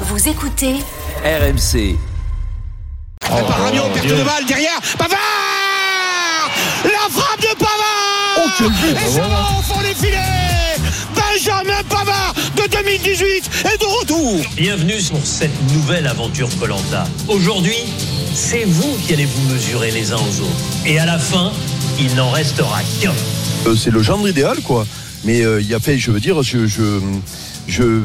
Vous écoutez RMC. Par Rabiot, perte de balle derrière, Pavard La frappe de Pavard Et ça va au fond des filets Benjamin Pavard de 2018 est de retour Bienvenue sur cette nouvelle aventure Colanta. Aujourd'hui, c'est vous qui allez vous mesurer les uns aux autres. Et à la fin, il n'en restera qu'un. Euh, c'est le genre idéal, quoi. Mais euh, il y a fait, je veux dire, je, je, je,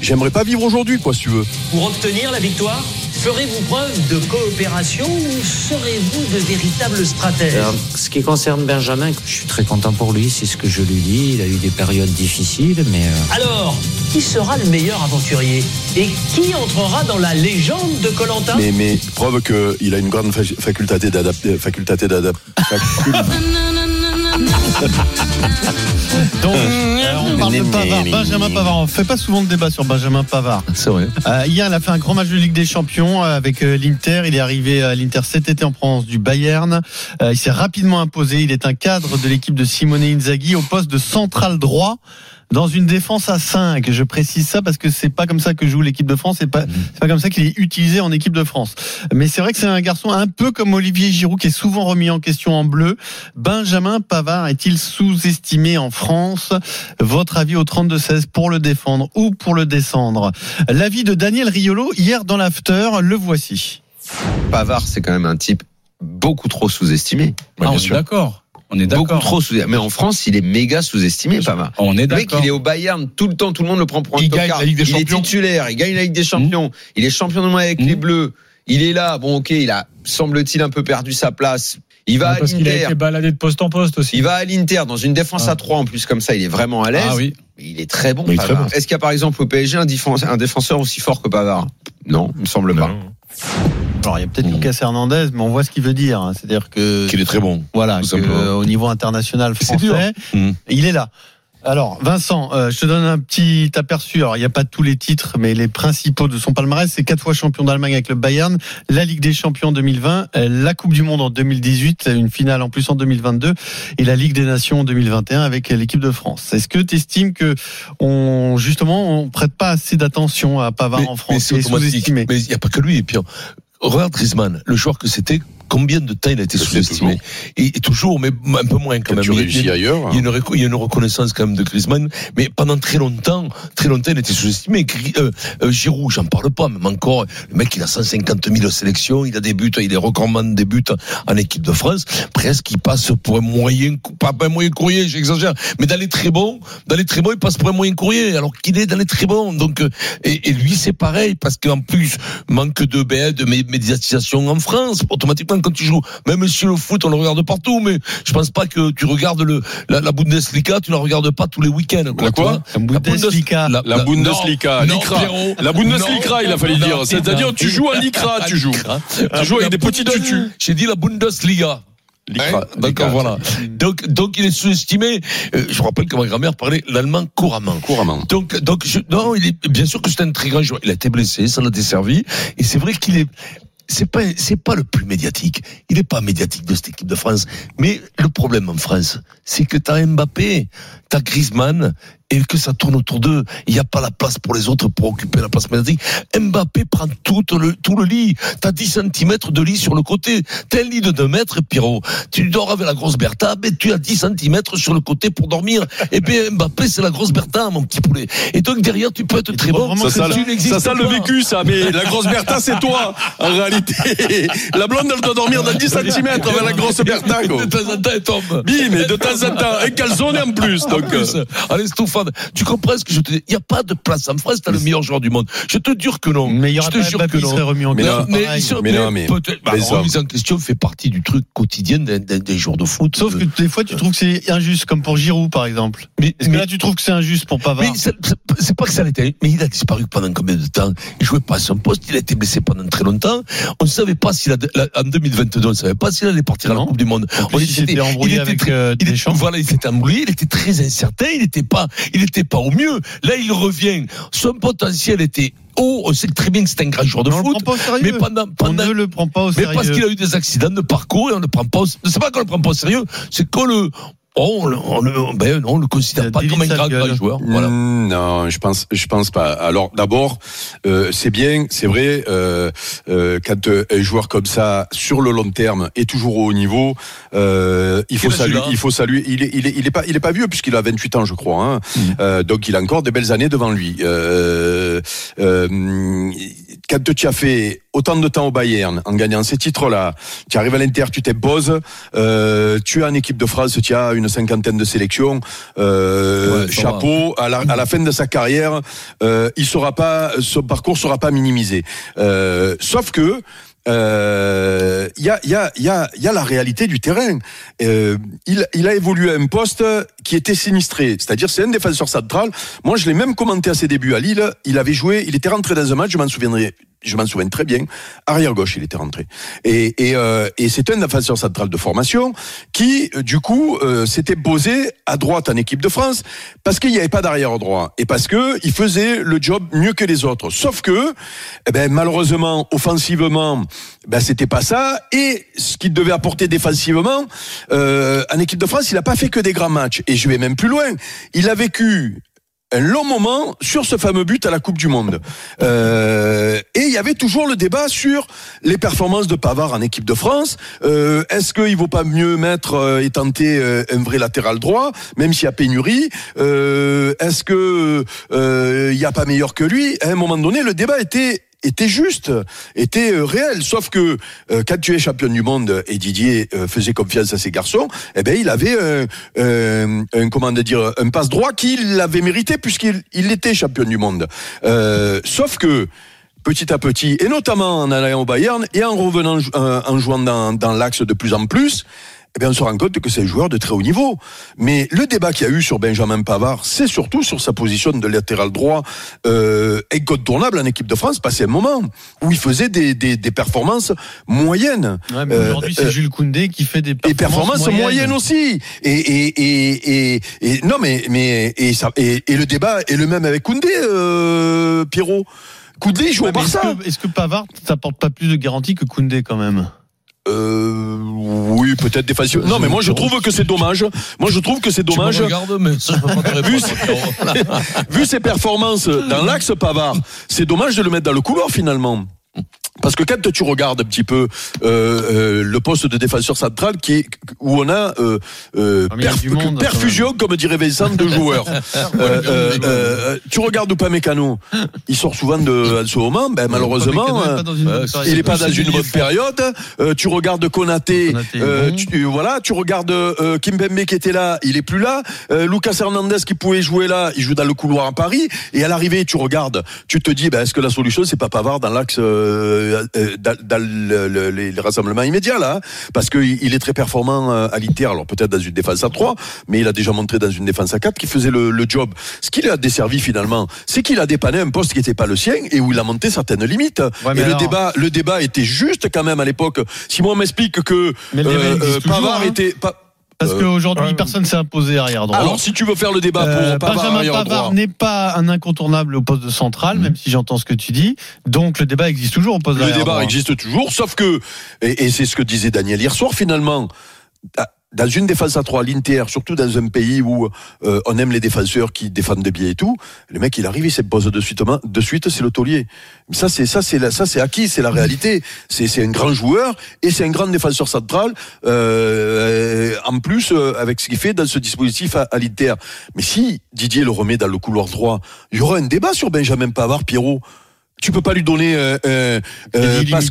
j'aimerais pas vivre aujourd'hui, quoi, si tu veux. Pour obtenir la victoire, ferez-vous preuve de coopération ou serez-vous de véritables stratèges Alors, ce qui concerne Benjamin, je suis très content pour lui, c'est ce que je lui dis. Il a eu des périodes difficiles, mais euh, Alors, qui sera le meilleur aventurier Et qui entrera dans la légende de Colanta Mais, mais preuve qu'il a une grande fa- faculté d'adapter, faculté d'adapter. Donc, euh, on parle de Pavard, Benjamin Pavard. On fait pas souvent de débat sur Benjamin Pavard. C'est vrai. Euh, hier, il a fait un grand match de Ligue des Champions euh, avec euh, l'Inter. Il est arrivé à l'Inter cet été en province du Bayern. Euh, il s'est rapidement imposé. Il est un cadre de l'équipe de Simone Inzaghi au poste de central droit. Dans une défense à 5, je précise ça parce que c'est pas comme ça que joue l'équipe de France, c'est pas c'est pas comme ça qu'il est utilisé en équipe de France. Mais c'est vrai que c'est un garçon un peu comme Olivier Giroud qui est souvent remis en question en bleu. Benjamin Pavard est-il sous-estimé en France? Votre avis au 32 16 pour le défendre ou pour le descendre? L'avis de Daniel Riolo hier dans l'after, le voici. Pavard, c'est quand même un type beaucoup trop sous-estimé. Ah, on est d'accord. On est Beaucoup d'accord. trop sous-estimé. Mais en France, il est méga sous-estimé, Pavard. On est Le mec, d'accord. il est au Bayern tout le temps, tout le monde le prend pour un Il gagne la Ligue des Il est Champions. titulaire, il gagne la Ligue des Champions, il est champion du monde avec Mmh. les Bleus. Il est là, bon ok, il a, semble-t-il, un peu perdu sa place. Il va à Parce qu'il a l'Inter. été baladé de poste en poste aussi. Il va à l'Inter dans une défense Ah. à 3 en plus comme ça, il est vraiment à l'aise. Ah oui. Il est très bon. Il est très Pavard. bon. Est-ce qu'il y a par exemple au PSG un défenseur aussi fort que Pavard? Non, il me semble pas. Alors il y a peut-être Mmh. Lucas Hernandez, mais on voit ce qu'il veut dire. hein. C'est-à-dire que Qu'il est très bon. voilà, que, euh, au niveau international C'est français, Mmh. il est là. Alors, Vincent, euh, je te donne un petit aperçu. Alors, il n'y a pas tous les titres, mais les principaux de son palmarès, c'est quatre fois champion d'Allemagne avec le Bayern, la Ligue des Champions en 2020, euh, la Coupe du Monde en 2018, une finale en plus en 2022, et la Ligue des Nations en 2021 avec l'équipe de France. Est-ce que tu estimes que on justement on prête pas assez d'attention à Pavard Mais- en mais France c'est est automatique. sous-estimé? Mais il n'y a pas que lui. Et puis, regarde Griezmann, le joueur que c'était, combien de temps il a été sous-estimé et, et toujours, mais un peu moins quand Quand même. tu Il y a- réussis il y a- ailleurs. il y, a une, reco- il y a une reconnaissance quand même de Griezmann, mais pendant très longtemps, très longtemps, il était sous-estimé. Gri- euh, euh, Giroud, j'en parle pas, même encore, le mec, il a 150 000 sélections, il a des buts, il est recordman des buts en équipe de France. Presque, il passe pour un moyen, pas, un moyen courrier, j'exagère, mais dans les très bons, dans les très bons, il passe pour un moyen courrier, alors qu'il est dans les très bons. Donc, euh, et, et lui, c'est pareil, parce qu'en plus, manque de, ben, de mé- médiatisation en France, automatiquement, quand tu joues, même si le foot, on le regarde partout, mais je pense pas que tu regardes le, la, la Bundesliga, tu la regardes pas tous les week-ends. La quoi. La Bundesliga. La, La Bundesliga, non, La Bundesliga, il a fallu dire. C'est-à-dire, tu joues à l'ICRA, tu joues. Tu joues avec des petits tutus. J'ai dit la Bundesliga. L'ICRA. D'accord, voilà. Donc, donc il est sous-estimé. Euh, je me rappelle que ma grand-mère parlait l'allemand couramment. Couramment. Donc, donc je, non, il est bien sûr que c'est un très grand joueur. Il a été blessé, ça l'a desservi, et c'est vrai qu'il est. C'est pas, pas le plus médiatique. Il est pas médiatique de cette équipe de France. Mais le problème en France, c'est que t'as Mbappé, t'as Griezmann, et que ça tourne autour d'eux. Il n'y a pas la place pour les autres pour occuper la place médiatique. Mbappé prend tout le, tout le lit. T'as 10 cm de lit sur le côté. T'as un lit de 2 mètres, Pierrot. Tu dors avec la grosse Bertha, mais tu as 10 cm sur le côté pour dormir. Et bien, Mbappé, c'est la grosse Bertha, mon petit poulet. Et donc, derrière, tu peux être très bon. Ça, ça, ça sent le vécu, ça. Mais la grosse Bertha, c'est toi, en réalité. La blonde, elle doit dormir dans 10 cm avec la grosse Bertha, quoi. De temps en temps, elle tombe. Bim, et de temps en temps, un calzone en plus. Donc, euh, allez, Stouffan, Tu comprends ce que je te dis? Il n'y a pas de place en France, t'as le meilleur joueur du monde. Je te jure que non. Mais il y je aura te pas jure que qui non. serait remis en Mais non, mais, sur- Mais mais non, mais- peut-être- bah, remise en question fait partie du truc quotidien des, des, des joueurs de foot. Sauf que des fois, tu trouves que c'est injuste, comme pour Giroud, par exemple. mais, Est-ce que mais- là, tu trouves que c'est injuste pour Pavard? Mais c'est- pas que ça l'était, mais il a disparu pendant combien de temps? Il jouait pas à son poste, il a été blessé pendant très longtemps. On ne savait pas s'il en 2022, on ne savait pas s'il allait partir à la. Coupe du Monde. On il était- s'était embrouillé avec très- euh, il était- voilà, il s'était embrouillé, il était très incertain, il n'était pas, il était pas au mieux. Là, il revient. Son potentiel était haut. On sait très bien que c'est un grand joueur de Mais le foot. prend pas au sérieux. Mais pendant, On ne le prend pas au mais sérieux. parce qu'il a eu des accidents de parcours et on ne prend pas. au- C'est pas qu'on le prend pas au sérieux, c'est qu'on le, oh, on le, on le, ben on le considère a pas comme un grand, joueur. Voilà. Mm, Non, je pense, je pense pas. Alors d'abord, euh, c'est bien, c'est vrai, euh, euh, quand euh, un joueur comme ça sur le long terme est toujours au haut niveau, euh, il faut saluer, il faut saluer. Il est, il est, il est pas, il est pas vieux puisqu'il a 28 ans, je crois. Hein. Mm. Euh, donc il a encore des belles années devant lui. Quand tu as fait autant de temps au Bayern en gagnant ces titres-là, tu arrives à l'Inter, tu t'imposes, euh, tu es en équipe de France, tu as une cinquantaine de sélections, euh, Ouais, chapeau. À la, à la fin de sa carrière, euh, il sera pas, son parcours sera pas minimisé. Euh, sauf que euh, il y, a, y, a, y, a, y a la réalité du terrain. Euh, il, il a évolué à un poste qui était sinistré, c'est-à-dire c'est un défenseur central. Moi, je l'ai même commenté à ses débuts à Lille. Il avait joué, il était rentré dans un match, je m'en souviendrai. Je m'en souviens très bien. Arrière gauche, il était rentré. Et, et, euh, un défenseur central de formation qui, euh, du coup, euh, s'était posé à droite en équipe de France parce qu'il n'y avait pas d'arrière droit et parce que il faisait le job mieux que les autres. Sauf que, eh ben, malheureusement, offensivement, ben, c'était pas ça. Et ce qu'il devait apporter défensivement, en équipe de France, il n'a pas fait que des grands matchs. Et je vais même plus loin. Il a vécu un long moment sur ce fameux but à la Coupe du Monde. Euh, et il y avait toujours le débat sur les performances de Pavard en équipe de France. Euh, Est-ce qu'il vaut pas mieux mettre euh, et tenter un vrai latéral droit, même s'il y a pénurie? Est-ce que il n'y a pas meilleur que lui? À un moment donné, le débat était était juste, était euh, réel. Sauf que euh, quand tu es champion du monde et Didier euh, faisait confiance à ses garçons, eh ben il avait un, un, un comment dire un passe droit qu'il avait mérité puisqu'il il était champion du monde. Euh, sauf que petit à petit, et notamment en allant au Bayern et en revenant euh, en jouant dans l'axe de plus en plus, eh bien, on se rend compte que c'est un joueur de très haut niveau. Mais le débat qu'il y a eu sur Benjamin Pavard, c'est surtout sur sa position de latéral droit euh, incontournable en équipe de France, passé un moment où il faisait des, des, des performances moyennes. Ouais, mais Euh, aujourd'hui, c'est euh, Jules Koundé qui fait des performances, performances moyennes, aussi. Et, et, et, et, et- non, mais, mais et, ça, et, et le débat est le même avec Koundé, euh, Pierrot. Koundé, joue Ouais, au mais Est-ce Barça. que, est-ce que Pavard t'apporte pas plus de garantie que Koundé quand même? Euh, oui, peut-être défensif. Non, mais moi je trouve que c'est dommage. Moi je trouve que c'est Tu me dommage. regardes, mais ça, je peux pas te répondre. Vu ses- Vu ses performances dans l'axe Pavard, c'est dommage de le mettre dans le couloir finalement. Parce que quand tu regardes un petit peu euh, euh, le poste de défenseur central qui est, où on a euh, euh, perf- monde, perfusion, comme dirait Vincent, de joueurs. Euh, euh, tu regardes Upamecano, il sort souvent de, en ce moment, ben, malheureusement, pas il est pas dans une bonne période. Tu regardes Konaté, euh, tu, voilà, tu regardes Kimpembe qui était là, il est plus là. Lucas Hernandez qui pouvait jouer là, il joue dans le couloir à Paris. Et à l'arrivée, tu regardes, tu te dis, ben, est-ce que la solution c'est pas Pavard dans l'axe, euh, dans, dans le- le- les, les rassemblements immédiats là, hein parce qu'il il est très performant euh, à l'Inter. Alors peut-être dans une défense à 3 mais il a déjà montré dans une défense à 4 qui faisait le, le job. Ce qu'il a desservi finalement, c'est qu'il a dépanné un poste qui n'était pas le sien et où il a monté certaines limites. Ouais, mais et le débat, le débat était juste quand même à l'époque. Si moi on m'explique que Mais euh, euh, toujours, Pavard hein. était pas. Parce Euh, qu'aujourd'hui, personne s'est imposé arrière droit. Alors si tu veux faire le débat pour Euh, Pavard Benjamin Pavard n'est pas un incontournable au poste de central, même si j'entends ce que tu dis. Donc le débat existe toujours au poste Le d'arrière débat droit. existe toujours, sauf que, et, et c'est ce que disait Daniel hier soir, finalement, dans une défense à trois, l'Inter, surtout dans un pays où euh, on aime les défenseurs qui défendent des biais et tout, le mec il arrive, il se pose de suite, de suite, c'est le taulier. Ça c'est ça c'est ça c'est acquis, c'est la réalité. C'est c'est un grand joueur et c'est un grand défenseur central. Euh, en plus euh, avec ce qu'il fait dans ce dispositif à, à l'Inter. Mais si Didier le remet dans le couloir droit, il y aura un débat sur Benjamin Pavard, Pierrot. Tu peux pas lui donner euh, euh, euh, parce-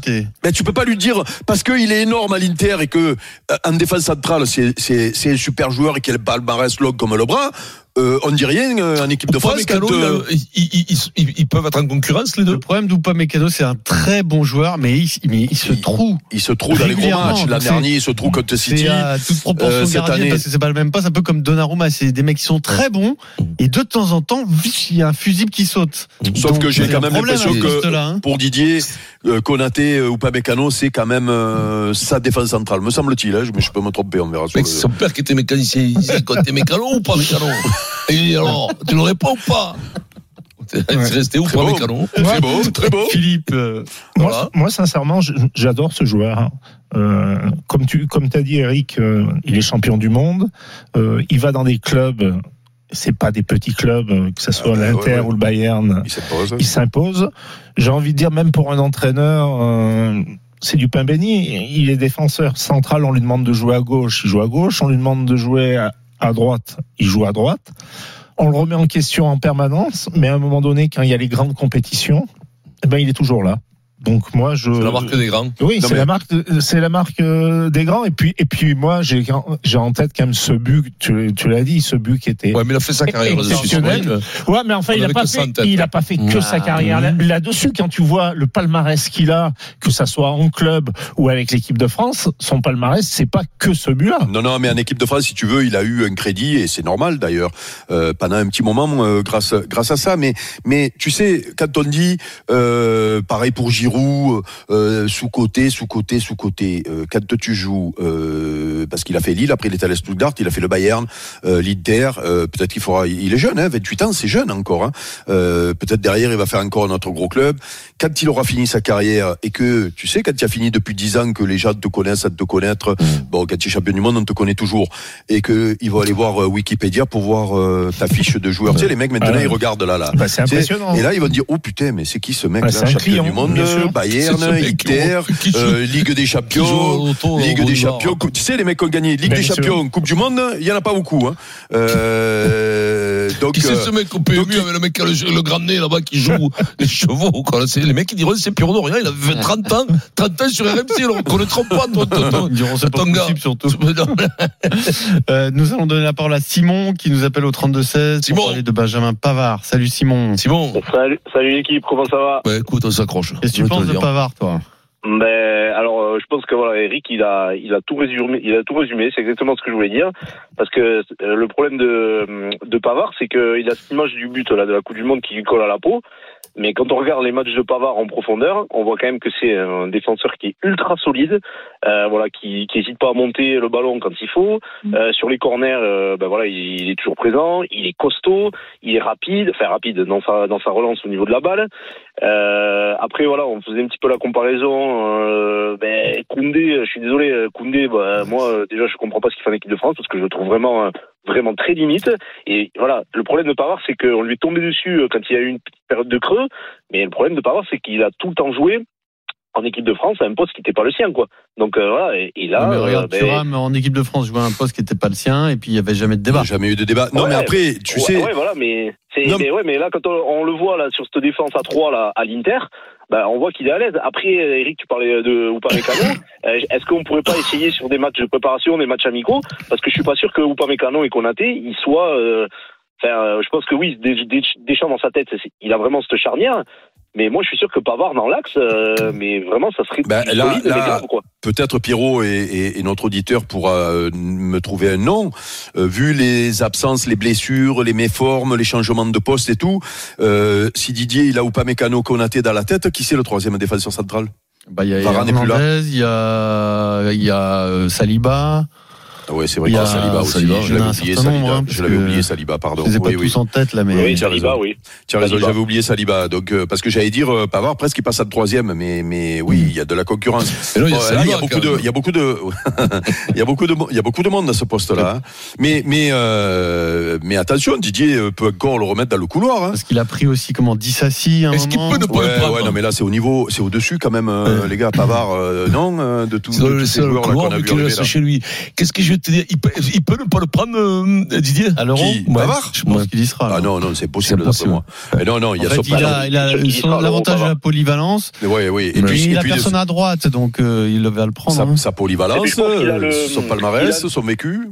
tu peux pas lui dire parce qu'il est énorme à l'Inter et que euh, en défense centrale c'est c'est c'est un super joueur et qu'il a le palmarès long comme le bras. Euh, on dit rien euh, en équipe de France. Upamecano, euh, ils, ils- ils- ils- ils peuvent être en concurrence les deux. Le problème d'Upamecano, c'est un très bon joueur, mais il, mais il se trouve. il se trouve dans les gros matchs. L'an dernier, il se trouve contre C'est City. à toute proportion Euh, cette gardien, année- parce que c'est pas le même poste, un peu comme Donnarumma. C'est des mecs qui sont très bons, et de temps en temps, il y a un fusible qui saute. Sauf Donc, que j'ai quand un même problème l'impression que poste-là, hein. pour Didier, euh, Konaté euh, ou Pamecano, c'est quand même euh, sa défense centrale, me semble-t-il. Hein, je, mais je peux me tromper, on verra. sur le- c'est son père qui était mécanicien. Il t'es mécano ou pas mécano? Et alors, tu le réponds ou pas T'es resté où pas beau. mécano Très beau, très beau. Philippe, euh, Moi, Voilà. moi, sincèrement, j'adore ce joueur. Euh, comme tu, comme t'as dit, Eric, euh, il est champion du monde. Euh, il va dans des clubs. C'est pas des petits clubs, euh, que ce soit Ah bah, l'Inter ouais, ouais. ou le Bayern. Il s'impose. Il s'impose. J'ai envie de dire, même pour un entraîneur, euh, c'est du pain béni. Il est défenseur central. On lui demande de jouer à gauche, il joue à gauche. On lui demande de jouer à, à droite, il joue à droite. On le remet en question en permanence, mais à un moment donné, quand il y a les grandes compétitions, eh ben, il est toujours là. Donc moi, je. C'est la marque des grands. Oui, c'est mais- la marque, c'est la marque euh, des grands. Et puis, et puis moi, j'ai, j'ai en tête quand même ce but. Tu, tu l'as dit, ce but qui était. Ouais, mais il a fait sa carrière là-dessus. Ouais, mais enfin, On il a pas fait, il a pas fait que Ah. sa carrière là- là-dessus. Quand tu vois le palmarès qu'il a, que ça soit en club ou avec l'équipe de France, son palmarès, c'est pas que ce but-là. Non, non, mais en équipe de France, si tu veux, il a eu un crédit et c'est normal d'ailleurs euh, pendant un petit moment euh, grâce grâce à ça. Mais mais tu sais, quand on dit euh, pareil pour Giroud, euh, sous côté, sous côté, sous côté. Euh, quand tu joues, euh, parce qu'il a fait Lille, après il est allé à Stuttgart, il a fait le Bayern, euh, l'Inter. euh, Peut-être qu'il faudra. Il est jeune, hein, 28 ans, c'est jeune encore. Hein. Euh, Peut-être derrière, il va faire encore notre gros club. Quand il aura fini sa carrière et que tu sais, quand tu as fini depuis 10 ans, que les gens te connaissent, à te connaître. Bon, quand tu es champion du monde, on te connaît toujours. Et que il va aller voir euh, Wikipédia pour voir euh, ta fiche de joueur. Tu sais, les mecs maintenant, Ah. ils regardent là, là. Bah, c'est impressionnant. Et là, ils vont dire, oh putain, mais c'est qui ce mec Bah, champion client, du monde. Bayern, Inter, euh, Ligue des Champions, Ligue des. Champions. Tu sais, les mecs qui ont gagné Ligue des. Champions, Coupe du Monde, il y en a pas beaucoup. Hein. Donc, Qui c'est euh, ce mec au PMU donc, avec le mec qui a le, le grand nez là-bas qui joue les chevaux quoi. C'est les mecs qui diront c'est Pierrot Dorian, il avait fait 30 ans, 30 ans sur RMC, ils le reconnaîtront pas toi, toi, toi. Ils diront, c'est pas Ton gars. possible, surtout. Euh, nous allons donner la parole à Simon qui nous appelle au 32-16 Simon. pour parler de Benjamin Pavard. Salut Simon. Simon, Salut, salut l'équipe, comment ça va? Bah écoute, on s'accroche. Qu'est-ce que tu penses de. Pavard, toi? Ben alors euh, je pense que voilà Eric il a il a tout résumé il a tout résumé c'est exactement ce que je voulais dire. Parce que euh, le problème de de Pavard c'est qu'il a cette image du but là de la Coupe du Monde qui lui colle à la peau. Mais quand on regarde les matchs de Pavard en profondeur on voit quand même que c'est un défenseur qui est ultra solide euh, voilà qui qui hésite pas à monter le ballon quand il faut. Euh, sur les corners euh, ben voilà il, il est toujours présent il est costaud il est rapide enfin rapide dans sa dans sa relance au niveau de la balle. Euh, après voilà, on faisait un petit peu la comparaison. Euh, ben, Koundé, je suis désolé, euh, Koundé, bah, moi euh, déjà je comprends pas ce qu'il fait en équipe de France parce que je le trouve vraiment vraiment très limite. Et voilà, le problème de Pavard, c'est qu'on lui est tombé dessus quand il y a eu une période de creux. Mais le problème de Pavard, c'est qu'il a tout le temps joué en équipe de France à un poste qui n'était pas le sien, quoi. Donc euh, voilà, et, et là, Mais euh, regarde, ben, Thuram en équipe de France jouait un poste qui n'était pas le sien et puis il n'y avait jamais de débat. a jamais eu de débat. Non, Ouais. mais après, tu ouais, sais. Ouais, voilà, mais, c'est, Non, mais, ouais, mais là, quand on, on le voit là sur cette défense à 3 là, à l'Inter, bah, on voit qu'il est à l'aise. Après, Eric, tu parlais de Upamecano. euh, est-ce qu'on pourrait pas essayer sur des matchs de préparation, des matchs amicaux? Parce que je suis pas sûr que Upamecano et Konaté, ils soient. euh, Enfin, euh, je pense que oui, Des- Des- Deschamps dans sa tête, il a vraiment cette charnière. Mais moi, je suis sûr que Pavard dans l'axe, euh, mais vraiment, ça serait Ben, là- là-. Peut-être Pierrot et, et- et notre auditeur pourra euh, me trouver un nom. Euh, vu les absences, les blessures, les méformes, les changements de poste et tout, euh, si Didier il a ou pas Mécano Konaté dans la tête, qui c'est le troisième défenseur central? Bah, il y a Varane n'est plus là. Hernandez, il y a, il y a euh, Saliba. Ouais, c'est vrai Il y qu'il y a Saliba aussi. Saliba, je l'avais un oublié, Saliba. nombre, hein, je l'avais oublié, Saliba, pardon. Je pas Oui, oui. tous en tête là, mais Oui, tu as Saliba, oui. Tu as raison, Saliba. j'avais oublié Saliba. Donc, euh, parce que j'allais dire euh, Pavard presque il passe à troisième, mais mais oui, il y a de la concurrence. Il y a Bon, là, Saliba, il y a beaucoup de, il y a beaucoup de, il y a beaucoup de, il y a beaucoup de monde à ce poste-là. hein. Mais mais euh, mais attention, Didier peut encore le remettre dans le couloir. Hein. parce qu'il a pris aussi comment 10 assis à un Est-ce qu'il peut ne pas le Ouais, prendre ouais, non, mais là c'est au niveau, c'est au dessus quand même, les gars. Pavard, non, de, tous ces c'est le joueurs là couloir, qu'on a vu chez lui. Qu'est-ce que je te dire il peut, il peut ne pas le prendre, euh, Didier À l'euro Ouais. Je pense qu'il y sera. Ah non, non, c'est possible, C'est d'après moi. Non, non, il y En a fait, il a, a l'avantage de la polyvalence. Ouais, oui. Et puis, il a personne à droite, donc euh, il va le prendre. sa, hein. polyvalence, euh, le- son palmarès, son vécu.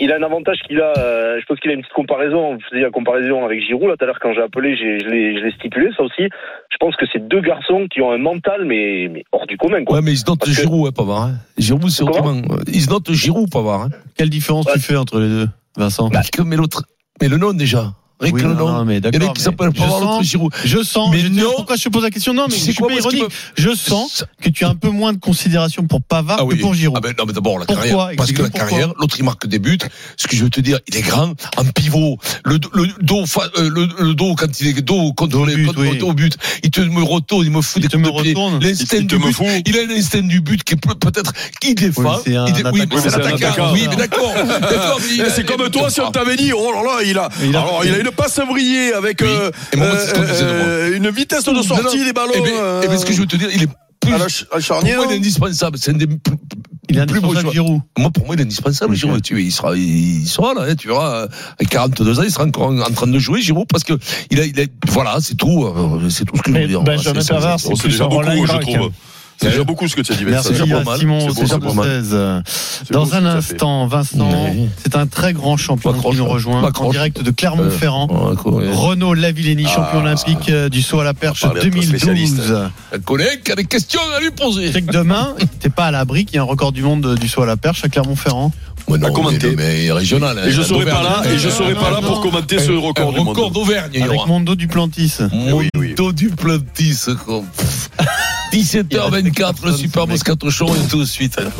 Il a un avantage qu'il a. euh, je pense qu'il a une petite comparaison. Vous faisiez la comparaison avec Giroud là tout à l'heure quand j'ai appelé, j'ai, je l'ai, je l'ai stipulé ça aussi. Je pense que c'est deux garçons qui ont un mental mais, mais hors du commun quoi. Ouais, mais ils se notent Parce que- Giroud, hein, Pavard. Hein. Giroud, c'est autrement. Ils se notent Giroud, Pavard. Hein. Quelle différence tu fais entre les deux, Vincent? Que, mais l'autre, mais le nom déjà. Rien Oui, le non, non, mais Il y en a d'accord, qui s'appellent sens- l'autre Giroud. Je sens, Mais je sais non. pourquoi je te pose la question. Non, mais Tu je sais suis quoi, ironique. Je sens que tu as un peu moins de considération pour Pavard Ah oui. que pour Giroud. Ah ben non, mais d'abord la Pourquoi carrière. Parce que la carrière, l'autre il marque des buts. Ce que je veux te dire, il est grand, en pivot, le, le dos, fa- euh, le, le dos quand il est dos contre les but, contre, oui. au but, il te me retourne, il me fout des te coups de pied. retourne. L'instinct Il te du me but, fout. il a un instinct du but qui est peut- peut-être qui défend. Oui, c'est un Il attaquant. c'est Oui, mais c'est un l'attaquant. attaquant. Oui, mais d'accord, il C'est comme toi si on t'avait dit, oh là là, il a, Il a- alors il a une passe vrillée avec Oui. euh, Et moi, moi. euh, une vitesse de sortie Non, non. des ballons. Eh euh, eh ben, ce que je veux te dire, il est plus. à la, ch- à la Pour moi, il est indispensable. C'est un des plus, Il est plus beaux. Giroud. Moi, pour moi, il est indispensable, Giroud. Tu, il sera, il sera là, hein, tu verras. À 42 ans, il sera encore en, train de jouer, Giroud, parce que il a, il a, voilà, c'est tout, euh, c'est tout ce que je veux dire. Benjamin Pavard, c'est- plus un je trouve. C'est déjà beaucoup ce que tu as dit. Vincent. Merci c'est déjà à pas mal. Simon, C'est beau, c'est c'est pas mal. 16. C'est beau Dans un instant, Vincent, Oui. c'est un très grand champion qui nous rejoint en direct de Clermont-Ferrand. Ouais. Renaud Lavillenie, champion Ah. olympique euh, du saut à la perche On va parler à notre 2012. spécialiste. Un collègue qui a des questions à lui poser. Tu sais que demain, t'es pas à l'abri qu'il y a un record du monde de- du saut à la perche à Clermont-Ferrand. Ouais, non, À commenter. Mais, mais régional. hein, Et je serai pas là, et je serai pas là pour commenter ce record du monde. record d'Auvergne, il y Avec. Mondo Duplantis. oui. Mondo du Plantis. quoi. Pff. 17h24, le Super Moscato Show et tout de suite.